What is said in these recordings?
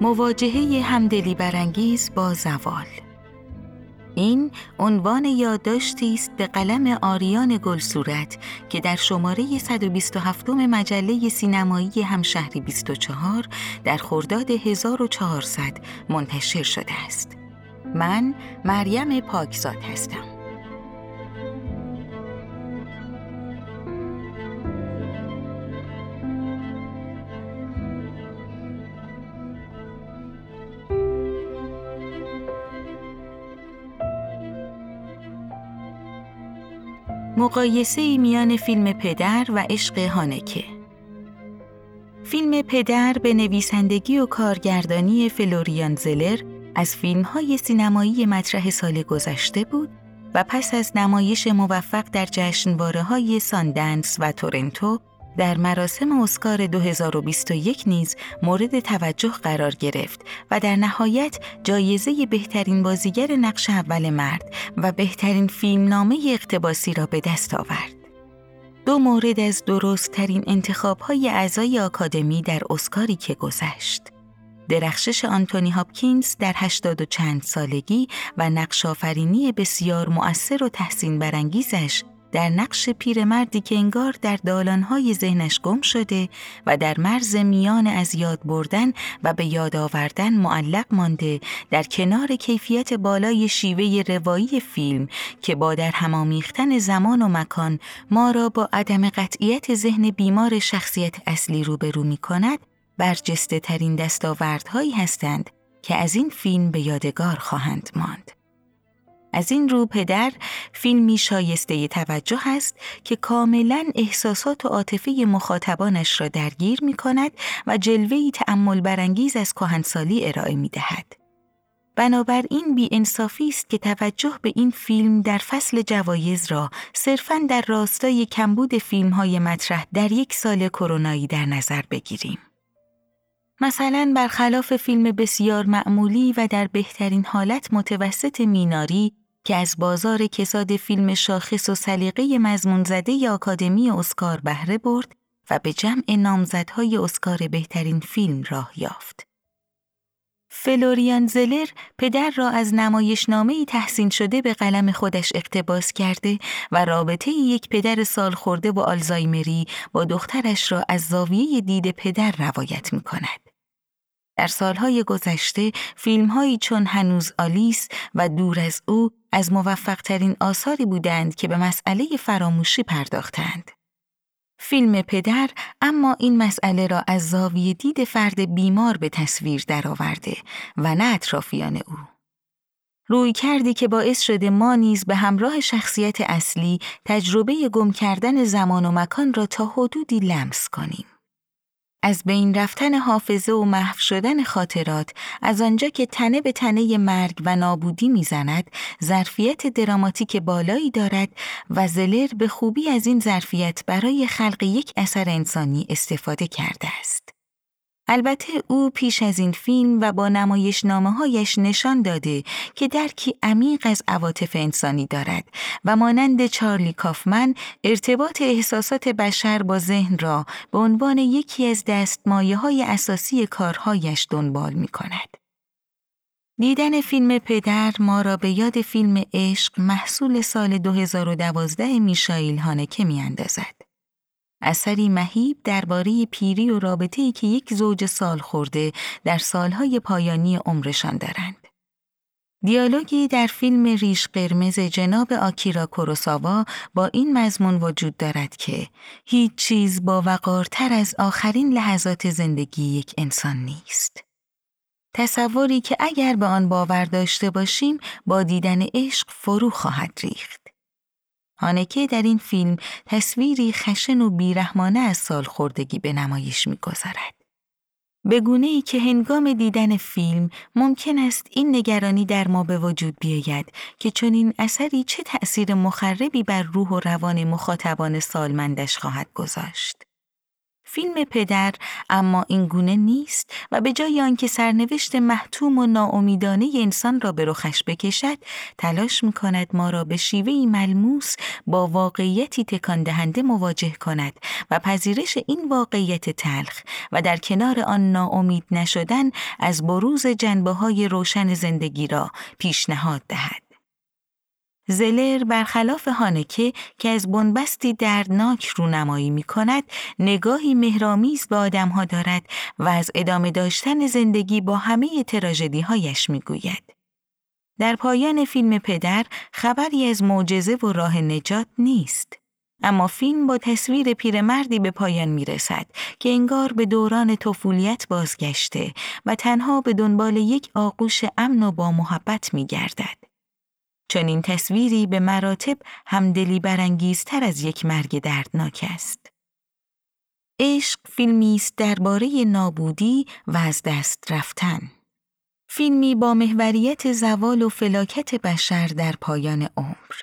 مواجهه همدلی برانگیز با زوال این عنوان یادداشتی است به قلم آریان گلصورت که در شماره 127 مجله سینمایی همشهری 24 در خرداد 1400 منتشر شده است. من مریم پاکزاد هستم. مقایسه میان فیلم پدر و عشق هانکه. فیلم پدر به نویسندگی و کارگردانی فلوریان زلر از فیلم های سینمایی مطرح سال گذشته بود و پس از نمایش موفق در جشنواره های ساندنس و تورنتو در مراسم اسکار 2021 نیز مورد توجه قرار گرفت و در نهایت جایزه بهترین بازیگر نقش اول مرد و بهترین فیلمنامه اقتباسی را به دست آورد. دو مورد از درستترین انتخاب های اعضای آکادمی در اسکاری که گذشت. درخشش آنتونی هاپکینز در هشتاد و چند سالگی و نقش آفرینی بسیار مؤثر و تحسین برانگیزش در نقش پیرمردی که انگار در دالانهای ذهنش گم شده و در مرز میان از یاد بردن و به یاد آوردن معلق مانده در کنار کیفیت بالای شیوه روایی فیلم که با در همامیختن زمان و مکان ما را با عدم قطعیت ذهن بیمار شخصیت اصلی روبرو می کند برجسته ترین دستاوردهایی هستند که از این فیلم به یادگار خواهند ماند. از این رو پدر فیلمی شایسته توجه است که کاملا احساسات و عاطفه مخاطبانش را درگیر می کند و جلوهی تأمل برانگیز از کهنسالی ارائه می دهد. بنابراین بی انصافی است که توجه به این فیلم در فصل جوایز را صرفاً در راستای کمبود فیلم های مطرح در یک سال کرونایی در نظر بگیریم. مثلا برخلاف فیلم بسیار معمولی و در بهترین حالت متوسط میناری که از بازار کساد فیلم شاخص و سلیقه مضمون زده آکادمی اسکار بهره برد و به جمع نامزدهای اسکار بهترین فیلم راه یافت. فلوریان زلر پدر را از نمایشنامه تحسین شده به قلم خودش اقتباس کرده و رابطه یک پدر سال خورده با آلزایمری با دخترش را از زاویه دید پدر روایت می کند. در سالهای گذشته فیلمهایی چون هنوز آلیس و دور از او از موفقترین آثاری بودند که به مسئله فراموشی پرداختند. فیلم پدر اما این مسئله را از زاویه دید فرد بیمار به تصویر درآورده و نه اطرافیان او. روی کردی که باعث شده ما نیز به همراه شخصیت اصلی تجربه گم کردن زمان و مکان را تا حدودی لمس کنیم. از بین رفتن حافظه و محو شدن خاطرات از آنجا که تنه به تنه مرگ و نابودی می‌زند ظرفیت دراماتیک بالایی دارد و زلر به خوبی از این ظرفیت برای خلق یک اثر انسانی استفاده کرده است. البته او پیش از این فیلم و با نمایش نامه هایش نشان داده که درکی عمیق از عواطف انسانی دارد و مانند چارلی کافمن ارتباط احساسات بشر با ذهن را به عنوان یکی از دستمایه های اساسی کارهایش دنبال می کند. دیدن فیلم پدر ما را به یاد فیلم عشق محصول سال 2012 میشایل هانکه می اندازد. اثری مهیب درباره پیری و رابطه‌ای که یک زوج سال خورده در سالهای پایانی عمرشان دارند. دیالوگی در فیلم ریش قرمز جناب آکیرا کوروساوا با این مضمون وجود دارد که هیچ چیز با وقارتر از آخرین لحظات زندگی یک انسان نیست. تصوری که اگر به آن باور داشته باشیم با دیدن عشق فرو خواهد ریخت. هانکه در این فیلم تصویری خشن و بیرحمانه از سال خوردگی به نمایش می‌گذارد. به گونه ای که هنگام دیدن فیلم ممکن است این نگرانی در ما به وجود بیاید که چون این اثری چه تأثیر مخربی بر روح و روان مخاطبان سالمندش خواهد گذاشت. فیلم پدر اما این گونه نیست و به جای آنکه سرنوشت محتوم و ناامیدانه انسان را به رخش بکشد تلاش می کند ما را به شیوهی ملموس با واقعیتی تکان دهنده مواجه کند و پذیرش این واقعیت تلخ و در کنار آن ناامید نشدن از بروز جنبه های روشن زندگی را پیشنهاد دهد. زلر برخلاف هانکه که از بنبستی دردناک رونمایی می کند نگاهی مهرامیز به آدمها دارد و از ادامه داشتن زندگی با همه تراژدی هایش می گوید. در پایان فیلم پدر خبری از معجزه و راه نجات نیست. اما فیلم با تصویر پیرمردی به پایان می رسد که انگار به دوران طفولیت بازگشته و تنها به دنبال یک آغوش امن و با محبت می گردد. چون این تصویری به مراتب همدلی برانگیزتر از یک مرگ دردناک است. عشق فیلمی است درباره نابودی و از دست رفتن. فیلمی با محوریت زوال و فلاکت بشر در پایان عمر.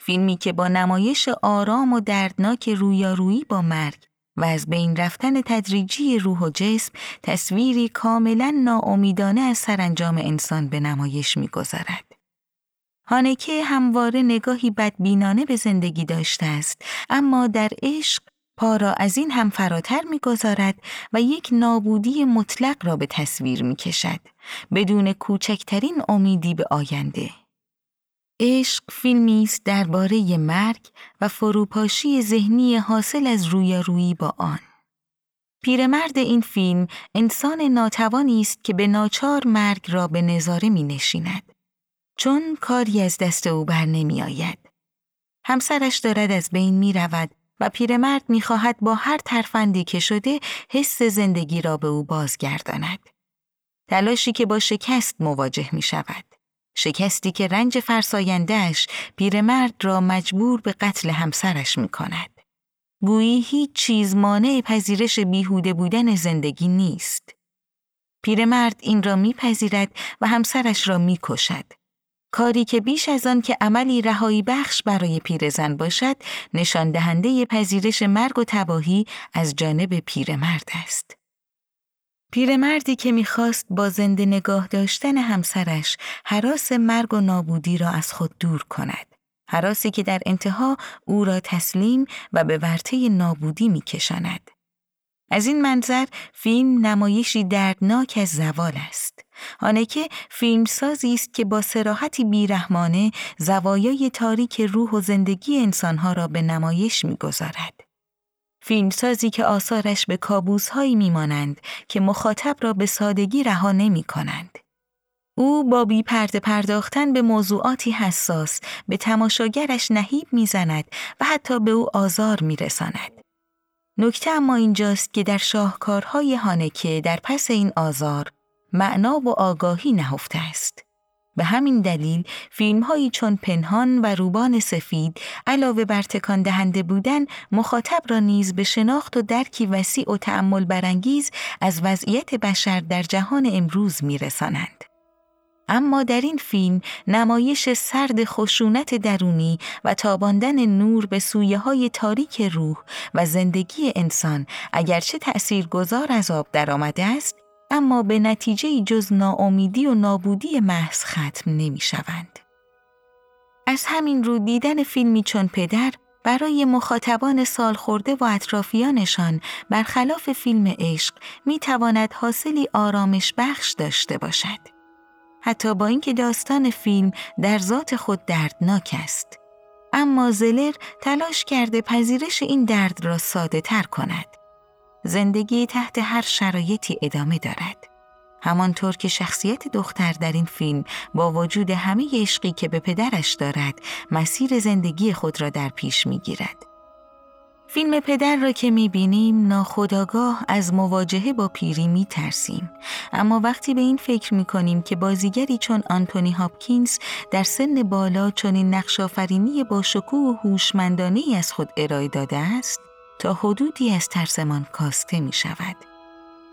فیلمی که با نمایش آرام و دردناک رویارویی با مرگ و از بین رفتن تدریجی روح و جسم تصویری کاملا ناامیدانه از سرانجام انسان به نمایش می‌گذارد. هانکه همواره نگاهی بدبینانه به زندگی داشته است اما در عشق پا را از این هم فراتر می‌گذارد و یک نابودی مطلق را به تصویر می کشد بدون کوچکترین امیدی به آینده. عشق فیلمی است درباره مرگ و فروپاشی ذهنی حاصل از رویارویی با آن. پیرمرد این فیلم انسان ناتوانی است که به ناچار مرگ را به نظاره می نشیند. چون کاری از دست او بر نمی آید. همسرش دارد از بین می رود و پیرمرد می خواهد با هر ترفندی که شده حس زندگی را به او بازگرداند. تلاشی که با شکست مواجه می شود. شکستی که رنج فرسایندهش پیرمرد را مجبور به قتل همسرش می کند. گویی هیچ چیز مانع پذیرش بیهوده بودن زندگی نیست. پیرمرد این را میپذیرد و همسرش را می‌کشد. کاری که بیش از آن که عملی رهایی بخش برای پیرزن باشد نشان دهنده پذیرش مرگ و تباهی از جانب پیرمرد است. پیرمردی که می‌خواست با زنده نگاه داشتن همسرش حراس مرگ و نابودی را از خود دور کند. حراسی که در انتها او را تسلیم و به ورطه نابودی میکشاند. از این منظر فیلم نمایشی دردناک از زوال است. آنکه فیلمسازی است که با سراحتی بیرحمانه زوایای تاریک روح و زندگی انسانها را به نمایش می‌گذارد. فیلمسازی که آثارش به کابوسهایی میمانند که مخاطب را به سادگی رها نمی کنند. او با بی پرده پرداختن به موضوعاتی حساس به تماشاگرش نهیب می‌زند و حتی به او آزار میرساند. نکته اما اینجاست که در شاهکارهای هانکه در پس این آزار معنا و آگاهی نهفته است. به همین دلیل فیلم چون پنهان و روبان سفید علاوه بر تکان دهنده بودن مخاطب را نیز به شناخت و درکی وسیع و تأمل برانگیز از وضعیت بشر در جهان امروز میرسانند. اما در این فیلم نمایش سرد خشونت درونی و تاباندن نور به سویه های تاریک روح و زندگی انسان اگرچه تأثیر گذار از آب درآمده است اما به نتیجه جز ناامیدی و نابودی محض ختم نمی شوند. از همین رو دیدن فیلمی چون پدر برای مخاطبان سال خورده و اطرافیانشان برخلاف فیلم عشق می تواند حاصلی آرامش بخش داشته باشد. حتی با اینکه داستان فیلم در ذات خود دردناک است. اما زلر تلاش کرده پذیرش این درد را ساده تر کند. زندگی تحت هر شرایطی ادامه دارد. همانطور که شخصیت دختر در این فیلم با وجود همه عشقی که به پدرش دارد مسیر زندگی خود را در پیش می گیرد. فیلم پدر را که می‌بینیم ناخداگاه از مواجهه با پیری میترسیم اما وقتی به این فکر می‌کنیم که بازیگری چون آنتونی هاپکینز در سن بالا چنین نقش آفرینی با شکوه و هوشمندانه از خود ارائه داده است تا حدودی از ترسمان کاسته می شود.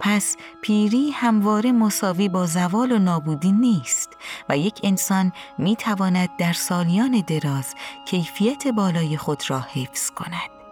پس پیری همواره مساوی با زوال و نابودی نیست و یک انسان می تواند در سالیان دراز کیفیت بالای خود را حفظ کند.